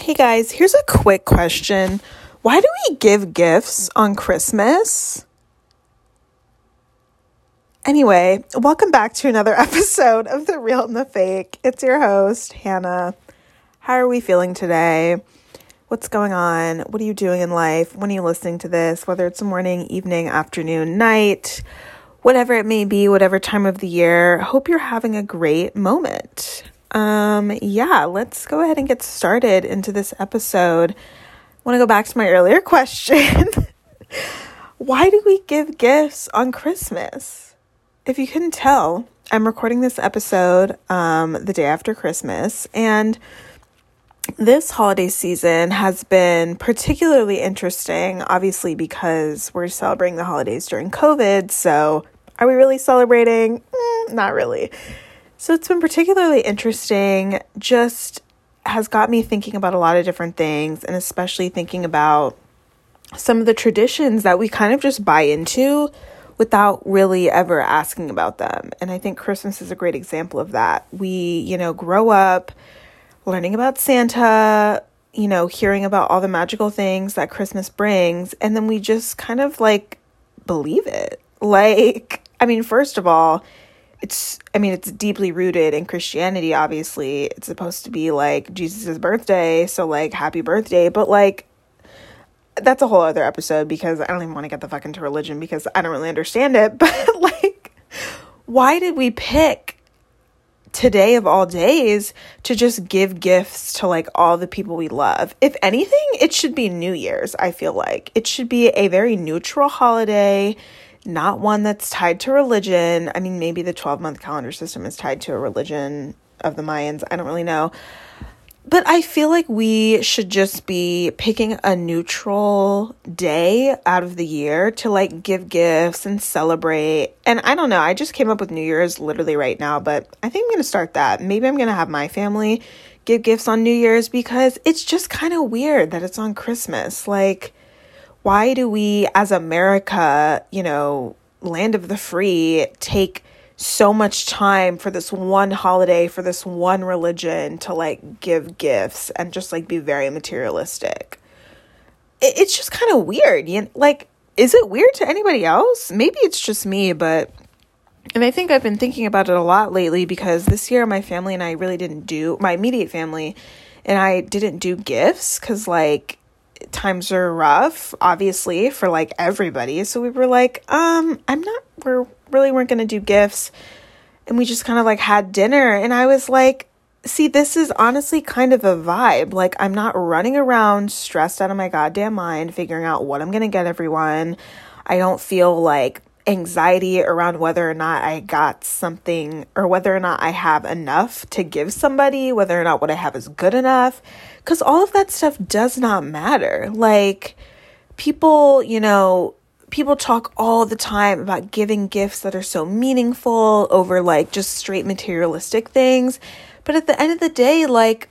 Hey guys, here's a quick question. Why do we give gifts on Christmas? Anyway, welcome back to another episode of The Real and the Fake. It's your host, Hannah. How are we feeling today? What's going on? What are you doing in life? When are you listening to this? Whether it's morning, evening, afternoon, night, whatever it may be, whatever time of the year. Hope you're having a great moment. Um, yeah, let's go ahead and get started into this episode. I want to go back to my earlier question. Why do we give gifts on Christmas? If you couldn't tell, I'm recording this episode um, the day after Christmas, and this holiday season has been particularly interesting, obviously, because we're celebrating the holidays during COVID. So, are we really celebrating? Mm, not really. So it's been particularly interesting, just has got me thinking about a lot of different things, and especially thinking about some of the traditions that we kind of just buy into without really ever asking about them. And I think Christmas is a great example of that. We, you know, grow up learning about Santa, you know, hearing about all the magical things that Christmas brings, and then we just kind of like believe it. Like, I mean, first of all, it's i mean it's deeply rooted in christianity obviously. It's supposed to be like jesus' birthday so like happy birthday. But like that's a whole other episode because i don't even want to get the fuck into religion because i don't really understand it. But like why did we pick today of all days to just give gifts to like all the people we love? If anything it should be new year's i feel like. It should be a very neutral holiday not one that's tied to religion. I mean, maybe the 12 month calendar system is tied to a religion of the Mayans. I don't really know. But I feel like we should just be picking a neutral day out of the year to like give gifts and celebrate. And I don't know, I just came up with New Year's literally right now, but I think I'm going to start that. Maybe I'm going to have my family give gifts on New Year's because it's just kind of weird that it's on Christmas. Like, why do we, as America, you know, land of the free, take so much time for this one holiday, for this one religion to like give gifts and just like be very materialistic? It, it's just kind of weird. You know, like, is it weird to anybody else? Maybe it's just me, but. And I think I've been thinking about it a lot lately because this year my family and I really didn't do, my immediate family and I didn't do gifts because, like, times are rough, obviously, for like everybody. So we were like, um, I'm not, we're really weren't going to do gifts. And we just kind of like had dinner. And I was like, see, this is honestly kind of a vibe. Like, I'm not running around stressed out of my goddamn mind, figuring out what I'm going to get everyone. I don't feel like anxiety around whether or not I got something or whether or not I have enough to give somebody, whether or not what I have is good enough. Because all of that stuff does not matter. Like, people, you know, people talk all the time about giving gifts that are so meaningful over like just straight materialistic things. But at the end of the day, like,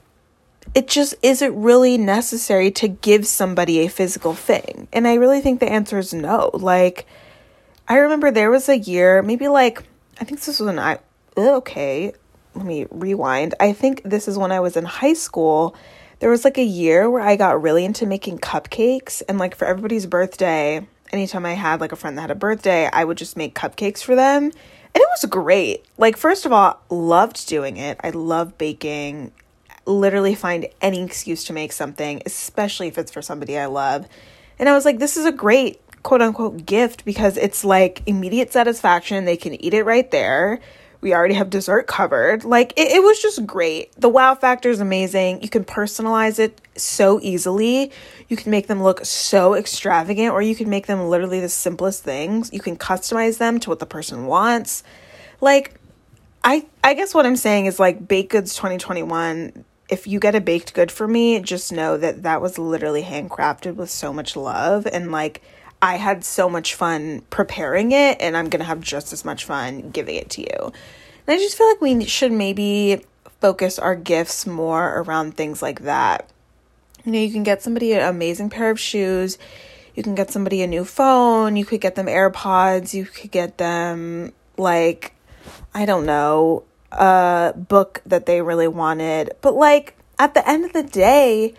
it just isn't really necessary to give somebody a physical thing. And I really think the answer is no. Like, I remember there was a year, maybe like, I think this was when I, okay, let me rewind. I think this is when I was in high school. There was like a year where I got really into making cupcakes, and like for everybody's birthday, anytime I had like a friend that had a birthday, I would just make cupcakes for them. And it was great. Like, first of all, loved doing it. I love baking. Literally find any excuse to make something, especially if it's for somebody I love. And I was like, this is a great quote unquote gift because it's like immediate satisfaction. They can eat it right there. We already have dessert covered. Like it, it was just great. The wow factor is amazing. You can personalize it so easily. You can make them look so extravagant, or you can make them literally the simplest things. You can customize them to what the person wants. Like, I I guess what I'm saying is like baked goods 2021 if you get a baked good for me, just know that that was literally handcrafted with so much love and like I had so much fun preparing it, and I'm gonna have just as much fun giving it to you. And I just feel like we should maybe focus our gifts more around things like that. You know, you can get somebody an amazing pair of shoes, you can get somebody a new phone, you could get them AirPods, you could get them like, I don't know, a book that they really wanted. But like, at the end of the day,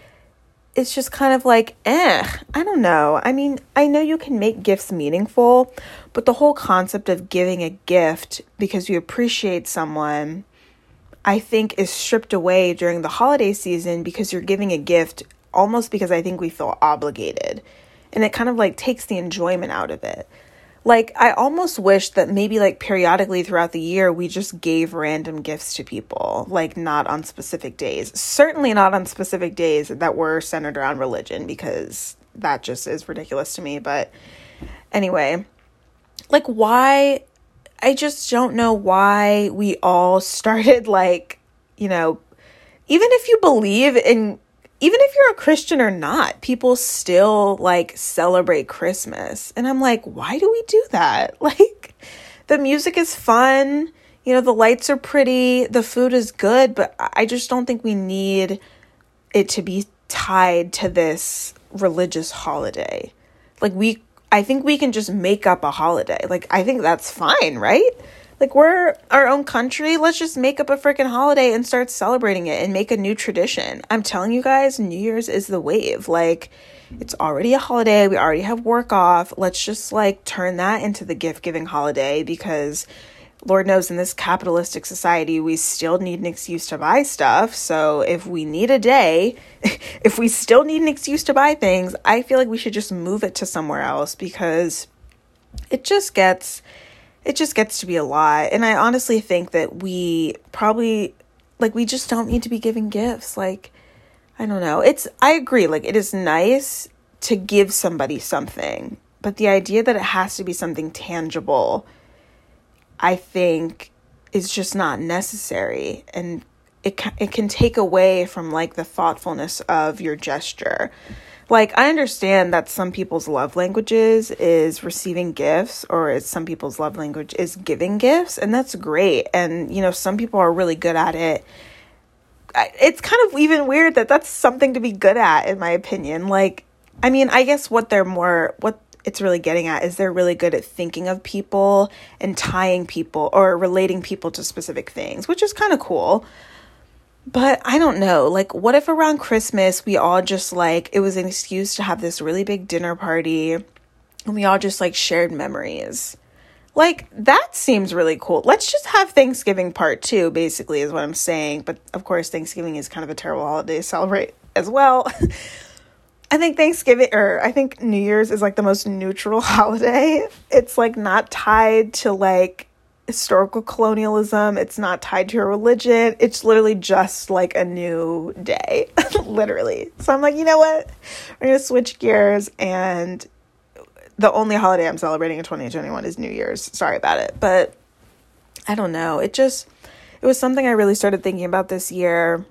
it's just kind of like, eh, I don't know. I mean, I know you can make gifts meaningful, but the whole concept of giving a gift because you appreciate someone, I think, is stripped away during the holiday season because you're giving a gift almost because I think we feel obligated. And it kind of like takes the enjoyment out of it. Like, I almost wish that maybe like periodically throughout the year, we just gave random gifts to people, like not on specific days. Certainly not on specific days that were centered around religion, because that just is ridiculous to me. But anyway, like, why? I just don't know why we all started, like, you know, even if you believe in even if you're a Christian or not, people still like celebrate Christmas. And I'm like, why do we do that? Like, the music is fun, you know, the lights are pretty, the food is good, but I just don't think we need it to be tied to this religious holiday. Like, we, I think we can just make up a holiday. Like, I think that's fine, right? Like we're our own country. Let's just make up a freaking holiday and start celebrating it and make a new tradition. I'm telling you guys, New Year's is the wave. Like it's already a holiday. We already have work off. Let's just like turn that into the gift giving holiday because Lord knows in this capitalistic society, we still need an excuse to buy stuff. So if we need a day, if we still need an excuse to buy things, I feel like we should just move it to somewhere else because it just gets it just gets to be a lot. And I honestly think that we probably like we just don't need to be giving gifts. Like I don't know. It's I agree like it is nice to give somebody something, but the idea that it has to be something tangible I think is just not necessary and it it can take away from like the thoughtfulness of your gesture like I understand that some people's love languages is receiving gifts or some people's love language is giving gifts and that's great. And you know some people are really good at it. It's kind of even weird that that's something to be good at in my opinion. Like I mean I guess what they're more what it's really getting at is they're really good at thinking of people and tying people or relating people to specific things which is kind of cool but I don't know. Like, what if around Christmas we all just like it was an excuse to have this really big dinner party and we all just like shared memories? Like, that seems really cool. Let's just have Thanksgiving part two, basically, is what I'm saying. But of course, Thanksgiving is kind of a terrible holiday to celebrate as well. I think Thanksgiving or I think New Year's is like the most neutral holiday. It's like not tied to like historical colonialism. It's not tied to a religion. It's literally just like a new day, literally. So I'm like, you know what? We're going to switch gears. And the only holiday I'm celebrating in 2021 is New Year's. Sorry about it. But I don't know. It just, it was something I really started thinking about this year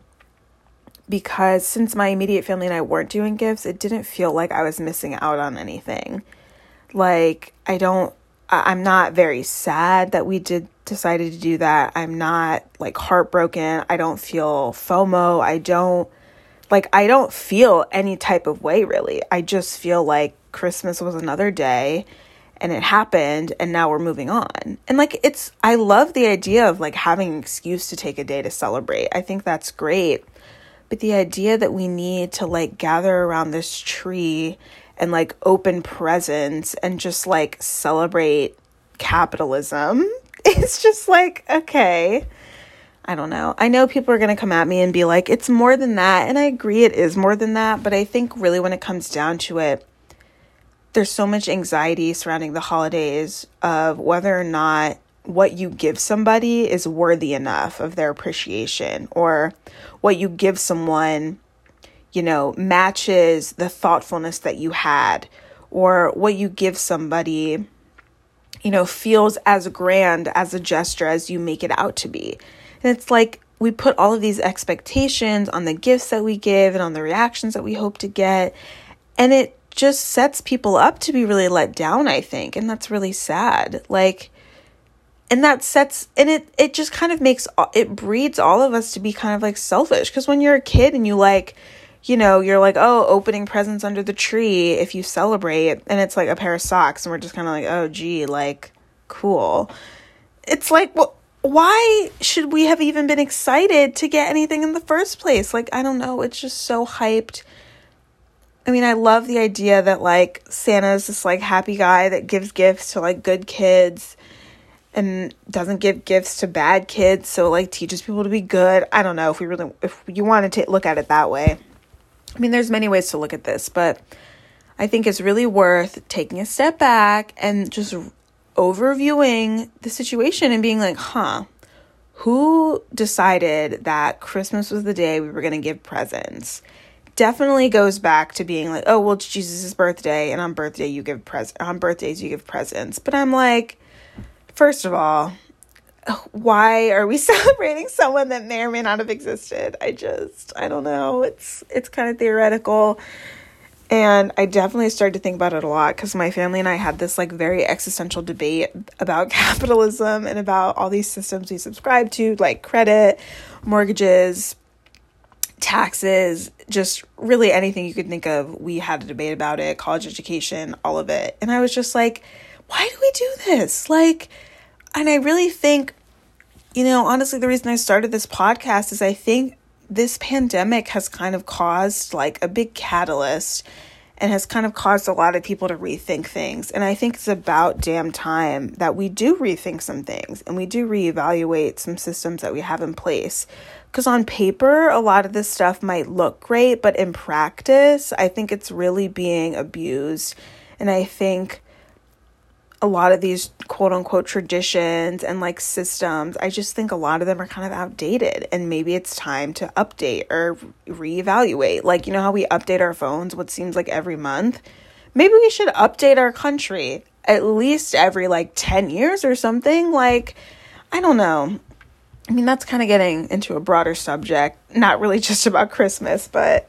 because since my immediate family and I weren't doing gifts, it didn't feel like I was missing out on anything. Like, I don't I'm not very sad that we did decided to do that. I'm not like heartbroken. I don't feel FOMO. I don't like I don't feel any type of way really. I just feel like Christmas was another day and it happened and now we're moving on. And like it's I love the idea of like having an excuse to take a day to celebrate. I think that's great. But the idea that we need to like gather around this tree and like open presents and just like celebrate capitalism. It's just like, okay. I don't know. I know people are going to come at me and be like, it's more than that. And I agree it is more than that. But I think really when it comes down to it, there's so much anxiety surrounding the holidays of whether or not what you give somebody is worthy enough of their appreciation or what you give someone you know, matches the thoughtfulness that you had or what you give somebody, you know, feels as grand as a gesture as you make it out to be. And it's like we put all of these expectations on the gifts that we give and on the reactions that we hope to get. And it just sets people up to be really let down, I think. And that's really sad. Like, and that sets and it it just kind of makes it breeds all of us to be kind of like selfish because when you're a kid and you like you know, you're like, oh, opening presents under the tree if you celebrate, and it's like a pair of socks, and we're just kind of like, oh, gee, like, cool. It's like, well, why should we have even been excited to get anything in the first place? Like, I don't know. It's just so hyped. I mean, I love the idea that like Santa is this like happy guy that gives gifts to like good kids and doesn't give gifts to bad kids, so like teaches people to be good. I don't know if we really if you want to look at it that way. I mean, there's many ways to look at this, but I think it's really worth taking a step back and just overviewing the situation and being like, "Huh, who decided that Christmas was the day we were going to give presents?" definitely goes back to being like, oh, well, it's Jesus' birthday, and on birthday you give present on birthdays you give presents. But I'm like, first of all, why are we celebrating someone that may or may not have existed? I just I don't know. It's it's kind of theoretical. And I definitely started to think about it a lot because my family and I had this like very existential debate about capitalism and about all these systems we subscribe to, like credit, mortgages, taxes, just really anything you could think of. We had a debate about it, college education, all of it. And I was just like, why do we do this? Like, and I really think, you know, honestly, the reason I started this podcast is I think this pandemic has kind of caused like a big catalyst and has kind of caused a lot of people to rethink things. And I think it's about damn time that we do rethink some things and we do reevaluate some systems that we have in place. Because on paper, a lot of this stuff might look great, but in practice, I think it's really being abused. And I think a lot of these quote unquote traditions and like systems, I just think a lot of them are kind of outdated. And maybe it's time to update or reevaluate. Like, you know how we update our phones, what seems like every month? Maybe we should update our country at least every like 10 years or something. Like, I don't know. I mean, that's kind of getting into a broader subject, not really just about Christmas, but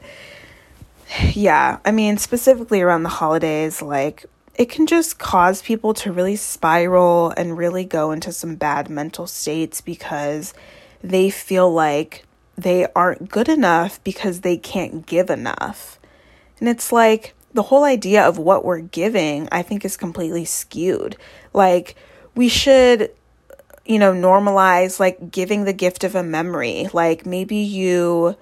yeah, I mean, specifically around the holidays, like it can just cause people to really spiral and really go into some bad mental states because they feel like they aren't good enough because they can't give enough. And it's like the whole idea of what we're giving, I think, is completely skewed. Like, we should you know, normalize like giving the gift of a memory. Like maybe you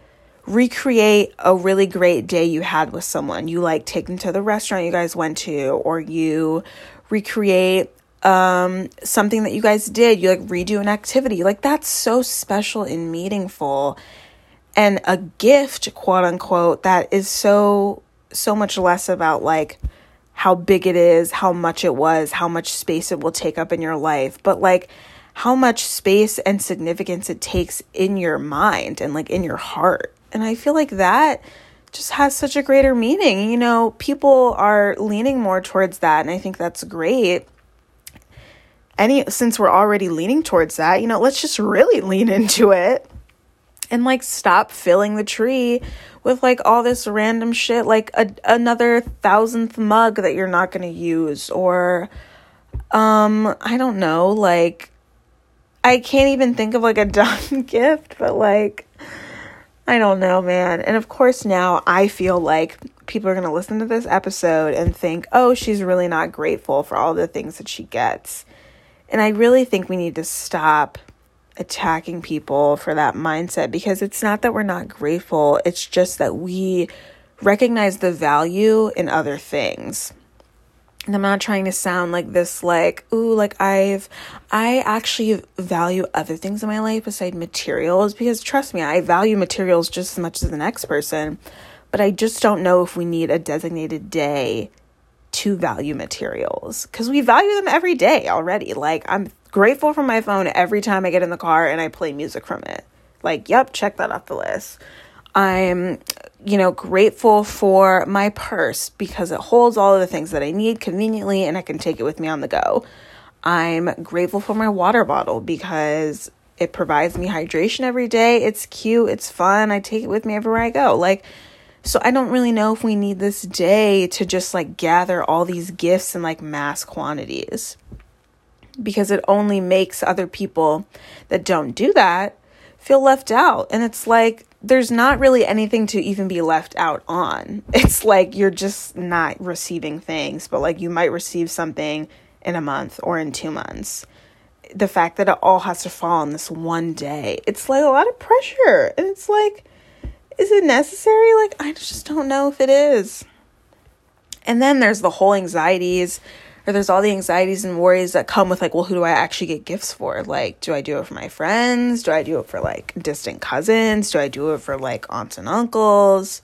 recreate a really great day you had with someone. You like take them to the restaurant you guys went to, or you recreate um something that you guys did. You like redo an activity. Like that's so special and meaningful. And a gift, quote unquote, that is so so much less about like how big it is, how much it was, how much space it will take up in your life, but like how much space and significance it takes in your mind and like in your heart. And I feel like that just has such a greater meaning. You know, people are leaning more towards that, and I think that's great. Any since we're already leaning towards that, you know, let's just really lean into it and like stop filling the tree with like all this random shit like a, another thousandth mug that you're not going to use or um I don't know, like I can't even think of like a dumb gift, but like, I don't know, man. And of course, now I feel like people are going to listen to this episode and think, oh, she's really not grateful for all the things that she gets. And I really think we need to stop attacking people for that mindset because it's not that we're not grateful, it's just that we recognize the value in other things and I'm not trying to sound like this like ooh like I've I actually value other things in my life beside materials because trust me I value materials just as much as the next person. But I just don't know if we need a designated day to value materials cuz we value them every day already. Like I'm grateful for my phone every time I get in the car and I play music from it. Like yep check that off the list. I'm you know, grateful for my purse because it holds all of the things that I need conveniently and I can take it with me on the go. I'm grateful for my water bottle because it provides me hydration every day. It's cute, it's fun. I take it with me everywhere I go. Like, so I don't really know if we need this day to just like gather all these gifts in like mass quantities because it only makes other people that don't do that feel left out. And it's like, there's not really anything to even be left out on. It's like you're just not receiving things, but like you might receive something in a month or in two months. The fact that it all has to fall on this one day, it's like a lot of pressure. And it's like, is it necessary? Like, I just don't know if it is. And then there's the whole anxieties or there's all the anxieties and worries that come with like, well, who do I actually get gifts for? Like, do I do it for my friends? Do I do it for like distant cousins? Do I do it for like aunts and uncles?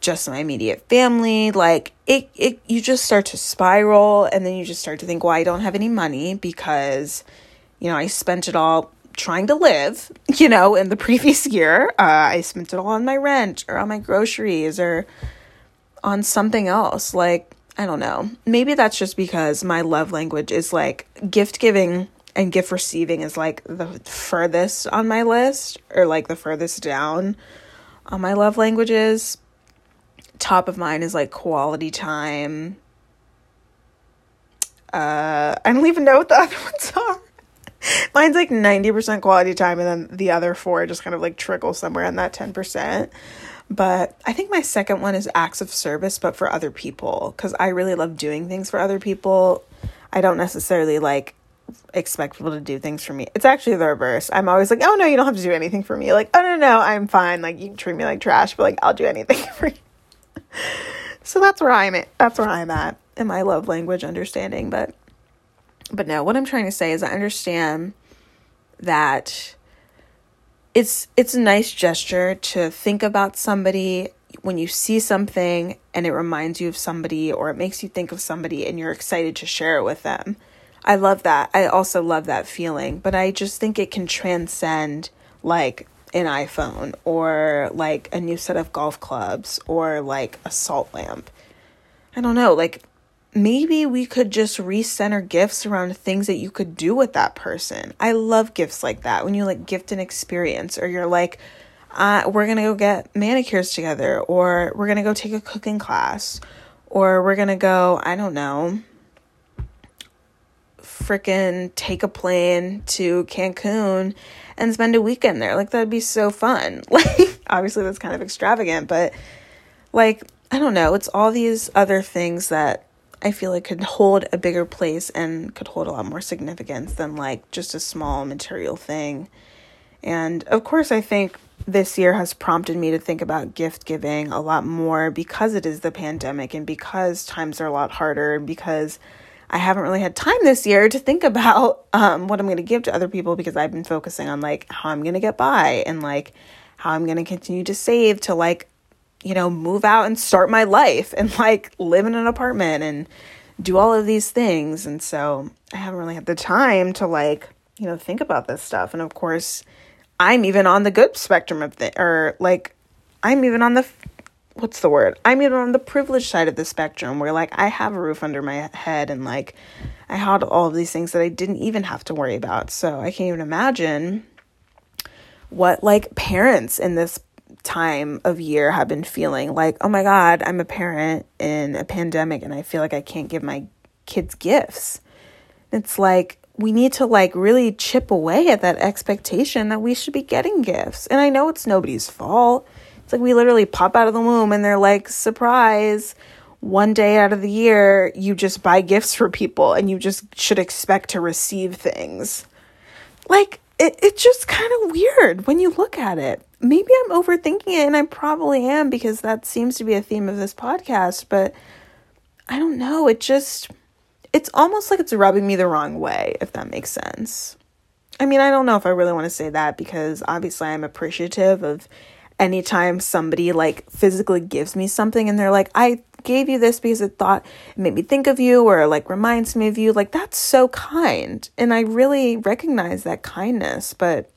Just my immediate family? Like it it you just start to spiral and then you just start to think, well, I don't have any money because you know, I spent it all trying to live, you know, in the previous year. Uh, I spent it all on my rent or on my groceries or on something else. Like, I don't know. Maybe that's just because my love language is like gift giving and gift receiving is like the furthest on my list or like the furthest down on my love languages. Top of mine is like quality time. Uh, I don't even know what the other ones are. Mine's like 90% quality time, and then the other four just kind of like trickle somewhere in that 10%. But I think my second one is acts of service, but for other people, because I really love doing things for other people. I don't necessarily like expect people to do things for me. It's actually the reverse. I'm always like, oh no, you don't have to do anything for me. Like, oh no, no, I'm fine. Like, you can treat me like trash, but like, I'll do anything for you. so that's where I'm at. That's where I'm at in my love language understanding. But, but no, what I'm trying to say is I understand that it's it's a nice gesture to think about somebody when you see something and it reminds you of somebody or it makes you think of somebody and you're excited to share it with them. I love that. I also love that feeling, but I just think it can transcend like an iPhone or like a new set of golf clubs or like a salt lamp. I don't know, like maybe we could just recenter gifts around things that you could do with that person. I love gifts like that when you like gift an experience or you're like, uh, we're gonna go get manicures together, or we're gonna go take a cooking class, or we're gonna go, I don't know, freaking take a plane to Cancun and spend a weekend there. Like, that'd be so fun. Like, obviously, that's kind of extravagant, but like, I don't know, it's all these other things that I feel like could hold a bigger place and could hold a lot more significance than like just a small material thing. And of course, I think this year has prompted me to think about gift giving a lot more because it is the pandemic and because times are a lot harder and because I haven't really had time this year to think about um, what I'm going to give to other people because I've been focusing on like how I'm going to get by and like how I'm going to continue to save to like you know, move out and start my life and like live in an apartment and do all of these things. And so I haven't really had the time to like, you know, think about this stuff. And of course, I'm even on the good spectrum of the, or like, I'm even on the, what's the word? I'm even on the privileged side of the spectrum where like I have a roof under my head and like I had all of these things that I didn't even have to worry about. So I can't even imagine what like parents in this time of year have been feeling like, oh my God, I'm a parent in a pandemic and I feel like I can't give my kids gifts. It's like we need to like really chip away at that expectation that we should be getting gifts. And I know it's nobody's fault. It's like we literally pop out of the womb and they're like, surprise. One day out of the year, you just buy gifts for people and you just should expect to receive things. Like, it, it's just kind of weird when you look at it maybe I'm overthinking it, and I probably am because that seems to be a theme of this podcast, but I don't know. It just, it's almost like it's rubbing me the wrong way, if that makes sense. I mean, I don't know if I really want to say that because obviously I'm appreciative of anytime somebody like physically gives me something and they're like, I gave you this because it thought it made me think of you or like reminds me of you. Like, that's so kind. And I really recognize that kindness, but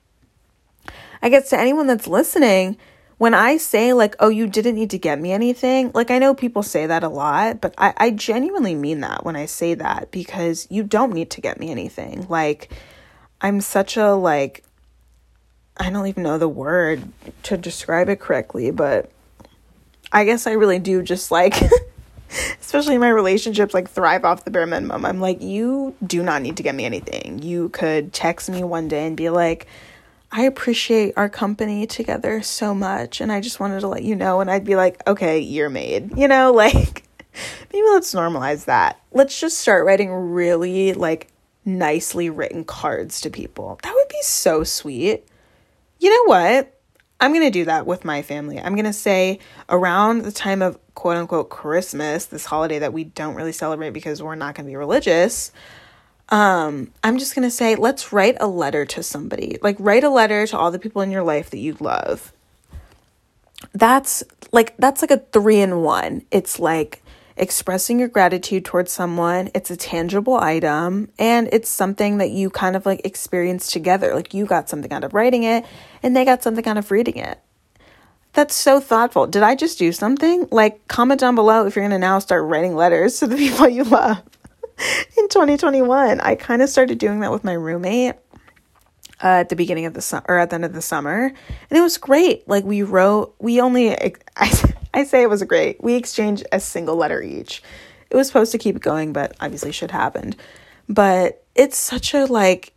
I guess to anyone that's listening, when I say, like, oh, you didn't need to get me anything, like, I know people say that a lot, but I, I genuinely mean that when I say that because you don't need to get me anything. Like, I'm such a, like, I don't even know the word to describe it correctly, but I guess I really do just like, especially in my relationships, like thrive off the bare minimum. I'm like, you do not need to get me anything. You could text me one day and be like, I appreciate our company together so much and I just wanted to let you know and I'd be like, "Okay, you're made." You know, like maybe let's normalize that. Let's just start writing really like nicely written cards to people. That would be so sweet. You know what? I'm going to do that with my family. I'm going to say around the time of quote unquote Christmas, this holiday that we don't really celebrate because we're not going to be religious. Um, I'm just going to say, let's write a letter to somebody. Like, write a letter to all the people in your life that you love. That's like, that's like a three in one. It's like, expressing your gratitude towards someone. It's a tangible item and it's something that you kind of like experience together. Like you got something out of writing it and they got something out of reading it. That's so thoughtful. Did I just do something? Like, comment down below if you're going to now start writing letters to the people you love in 2021. I kind of started doing that with my roommate uh, at the beginning of the summer or at the end of the summer, and it was great. Like, we wrote, we only, I, I say it was great. We exchanged a single letter each. It was supposed to keep going, but obviously shit happened. But it's such a like,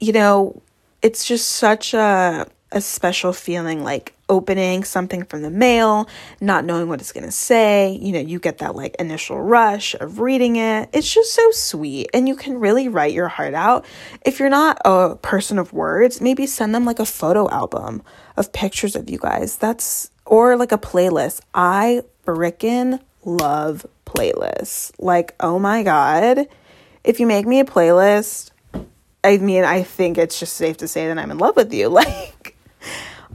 you know, it's just such a a special feeling like opening something from the mail, not knowing what it's going to say. You know, you get that like initial rush of reading it. It's just so sweet. And you can really write your heart out. If you're not a person of words, maybe send them like a photo album of pictures of you guys. That's or like a playlist. I frickin' love playlists. Like, oh my God. If you make me a playlist, I mean, I think it's just safe to say that I'm in love with you. Like,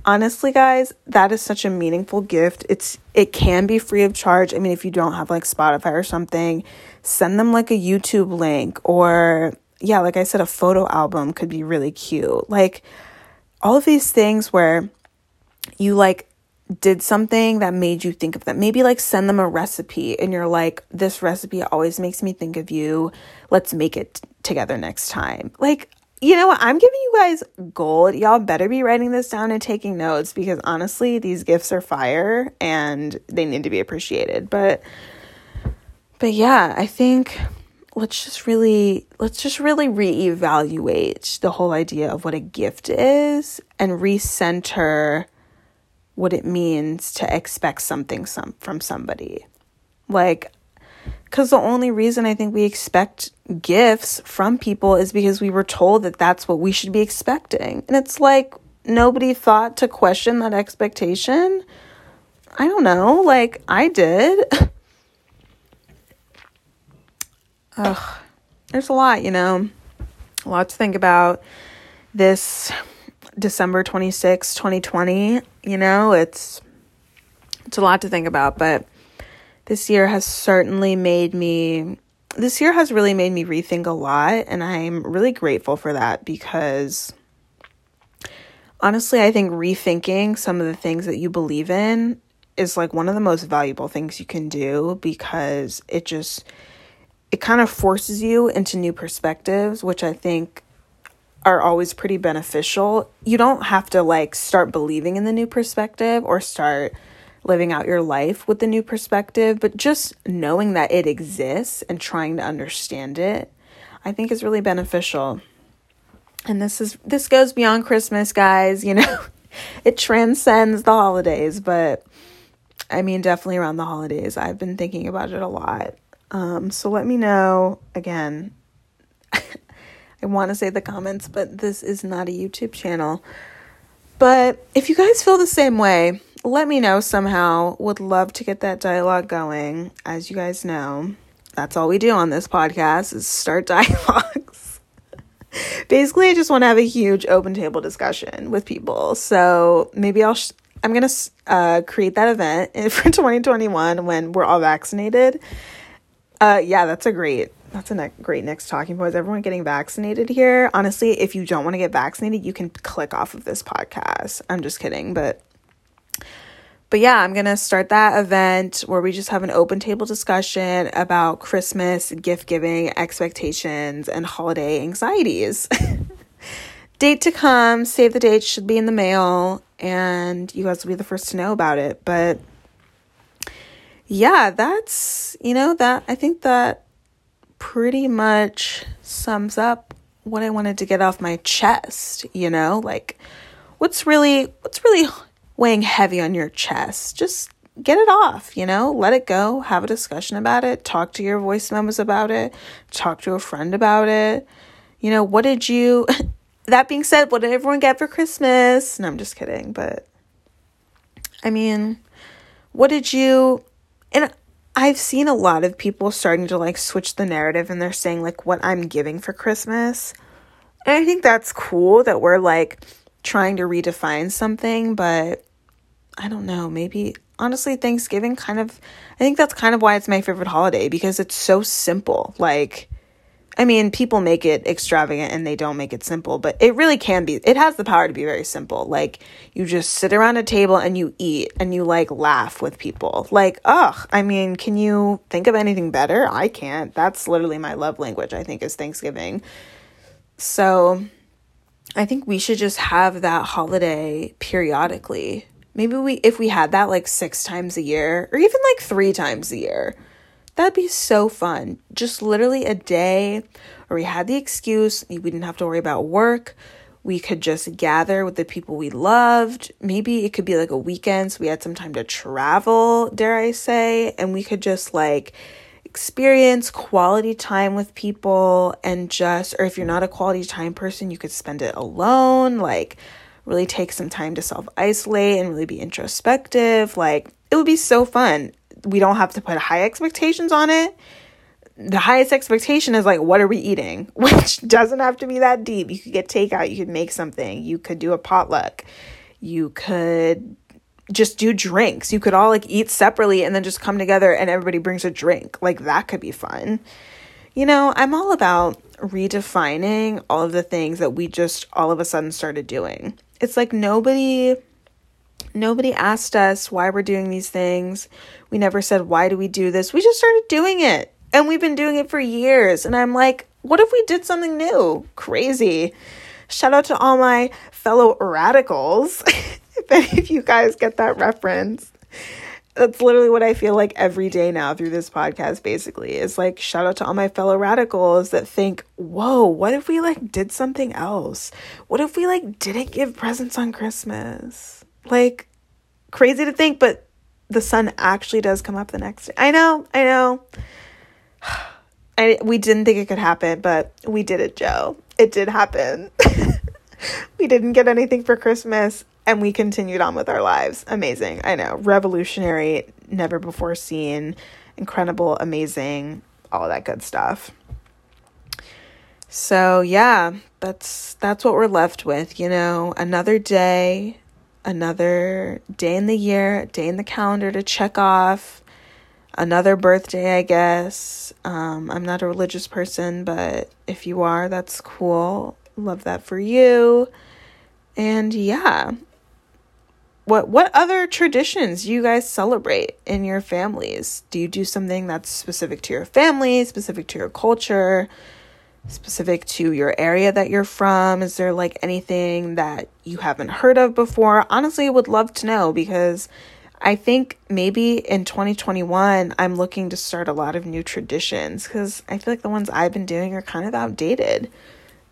honestly, guys, that is such a meaningful gift. It's it can be free of charge. I mean, if you don't have like Spotify or something, send them like a YouTube link or yeah, like I said, a photo album could be really cute. Like all of these things where you like did something that made you think of them. Maybe like send them a recipe and you're like, this recipe always makes me think of you. Let's make it together next time. Like, you know what? I'm giving you guys gold. Y'all better be writing this down and taking notes because honestly, these gifts are fire and they need to be appreciated. But, but yeah, I think let's just really let's just really reevaluate the whole idea of what a gift is and recenter what it means to expect something some from somebody. Like cuz the only reason I think we expect gifts from people is because we were told that that's what we should be expecting. And it's like nobody thought to question that expectation. I don't know, like I did. Ugh. There's a lot, you know. A lot to think about this December 26, 2020, you know, it's it's a lot to think about, but this year has certainly made me this year has really made me rethink a lot and I'm really grateful for that because honestly, I think rethinking some of the things that you believe in is like one of the most valuable things you can do because it just it kind of forces you into new perspectives, which I think are always pretty beneficial. You don't have to like start believing in the new perspective or start living out your life with the new perspective, but just knowing that it exists and trying to understand it, I think is really beneficial. And this is this goes beyond Christmas, guys, you know. it transcends the holidays, but I mean definitely around the holidays. I've been thinking about it a lot. Um so let me know again I want to say the comments, but this is not a YouTube channel. But if you guys feel the same way, let me know somehow. Would love to get that dialogue going. As you guys know, that's all we do on this podcast is start dialogues. Basically, I just want to have a huge open table discussion with people. So maybe I'll sh- I'm gonna uh, create that event for 2021 when we're all vaccinated. Uh, yeah, that's a great that's a ne- great next talking point. Is everyone getting vaccinated here? Honestly, if you don't want to get vaccinated, you can click off of this podcast. I'm just kidding, but but yeah, I'm going to start that event where we just have an open table discussion about Christmas, gift giving, expectations, and holiday anxieties. date to come, save the date, should be in the mail, and you guys will be the first to know about it. But yeah, that's, you know, that I think that pretty much sums up what I wanted to get off my chest, you know? Like what's really what's really weighing heavy on your chest? Just get it off, you know? Let it go, have a discussion about it, talk to your voice memos about it, talk to a friend about it. You know, what did you that being said, what did everyone get for Christmas? No, I'm just kidding, but I mean, what did you and I've seen a lot of people starting to like switch the narrative and they're saying like what I'm giving for Christmas. And I think that's cool that we're like trying to redefine something, but I don't know, maybe honestly Thanksgiving kind of I think that's kind of why it's my favorite holiday because it's so simple. Like I mean, people make it extravagant and they don't make it simple, but it really can be. It has the power to be very simple. Like, you just sit around a table and you eat and you like laugh with people. Like, ugh, I mean, can you think of anything better? I can't. That's literally my love language, I think, is Thanksgiving. So, I think we should just have that holiday periodically. Maybe we, if we had that like six times a year or even like three times a year That'd be so fun. Just literally a day or we had the excuse, we didn't have to worry about work. We could just gather with the people we loved. Maybe it could be like a weekend, so we had some time to travel, dare I say, and we could just like experience quality time with people and just, or if you're not a quality time person, you could spend it alone. Like, really take some time to self isolate and really be introspective. Like, it would be so fun we don't have to put high expectations on it. The highest expectation is like, what are we eating? Which doesn't have to be that deep. You could get takeout, you could make something, you could do a potluck, you could just do drinks. You could all like eat separately and then just come together and everybody brings a drink. Like that could be fun. You know, I'm all about redefining all of the things that we just all of a sudden started doing. It's like nobody Nobody asked us why we're doing these things. We never said, why do we do this? We just started doing it. And we've been doing it for years. And I'm like, what if we did something new? Crazy. Shout out to all my fellow radicals. if any of you guys get that reference, that's literally what I feel like every day now through this podcast, basically. Is like, shout out to all my fellow radicals that think, whoa, what if we like did something else? What if we like didn't give presents on Christmas? Like, crazy to think, but the sun actually does come up the next day. I know, I know. I, we didn't think it could happen, but we did it, Joe. It did happen. we didn't get anything for Christmas and we continued on with our lives. Amazing. I know. Revolutionary, never before seen, incredible, amazing, all that good stuff. So, yeah, that's that's what we're left with, you know, another day another day in the year, day in the calendar to check off, another birthday, I guess. Um, I'm not a religious person, but if you are, that's cool. Love that for you. And yeah. What what other traditions you guys celebrate in your families? Do you do something that's specific to your family, specific to your culture? specific to your area that you're from? Is there like anything that you haven't heard of before? Honestly, would love to know because I think maybe in 2021 I'm looking to start a lot of new traditions cuz I feel like the ones I've been doing are kind of outdated.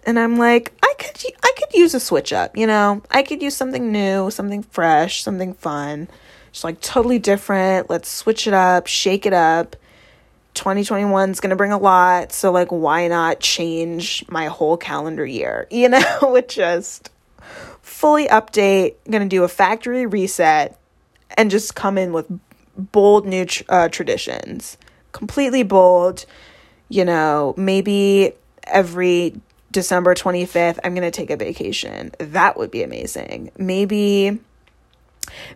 And I'm like, I could I could use a switch up, you know? I could use something new, something fresh, something fun. Just like totally different. Let's switch it up, shake it up 2021 is going to bring a lot. So, like, why not change my whole calendar year? You know, with just fully update, going to do a factory reset and just come in with bold new tr- uh, traditions. Completely bold. You know, maybe every December 25th, I'm going to take a vacation. That would be amazing. Maybe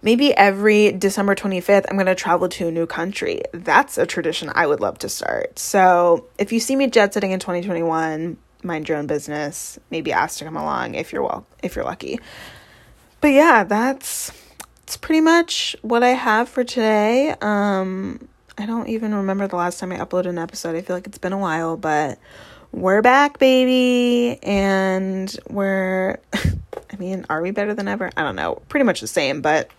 Maybe every December 25th, I'm going to travel to a new country. That's a tradition I would love to start. So if you see me jet setting in 2021, mind your own business. Maybe ask to come along if you're well, if you're lucky. But yeah, that's it's pretty much what I have for today. Um, I don't even remember the last time I uploaded an episode. I feel like it's been a while, but we're back, baby, and we're I mean, are we better than ever? I don't know. Pretty much the same, but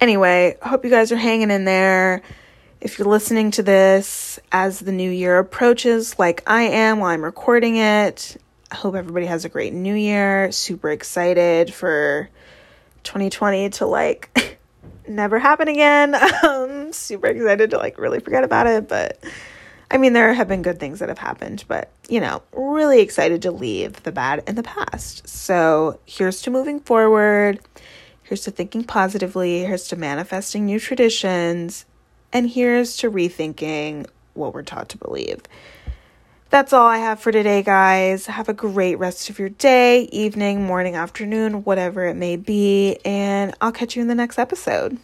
anyway, hope you guys are hanging in there. If you're listening to this as the new year approaches, like I am while I'm recording it, I hope everybody has a great new year. Super excited for 2020 to like never happen again. Um, super excited to like really forget about it, but I mean, there have been good things that have happened, but you know, really excited to leave the bad in the past. So here's to moving forward. Here's to thinking positively. Here's to manifesting new traditions. And here's to rethinking what we're taught to believe. That's all I have for today, guys. Have a great rest of your day, evening, morning, afternoon, whatever it may be. And I'll catch you in the next episode.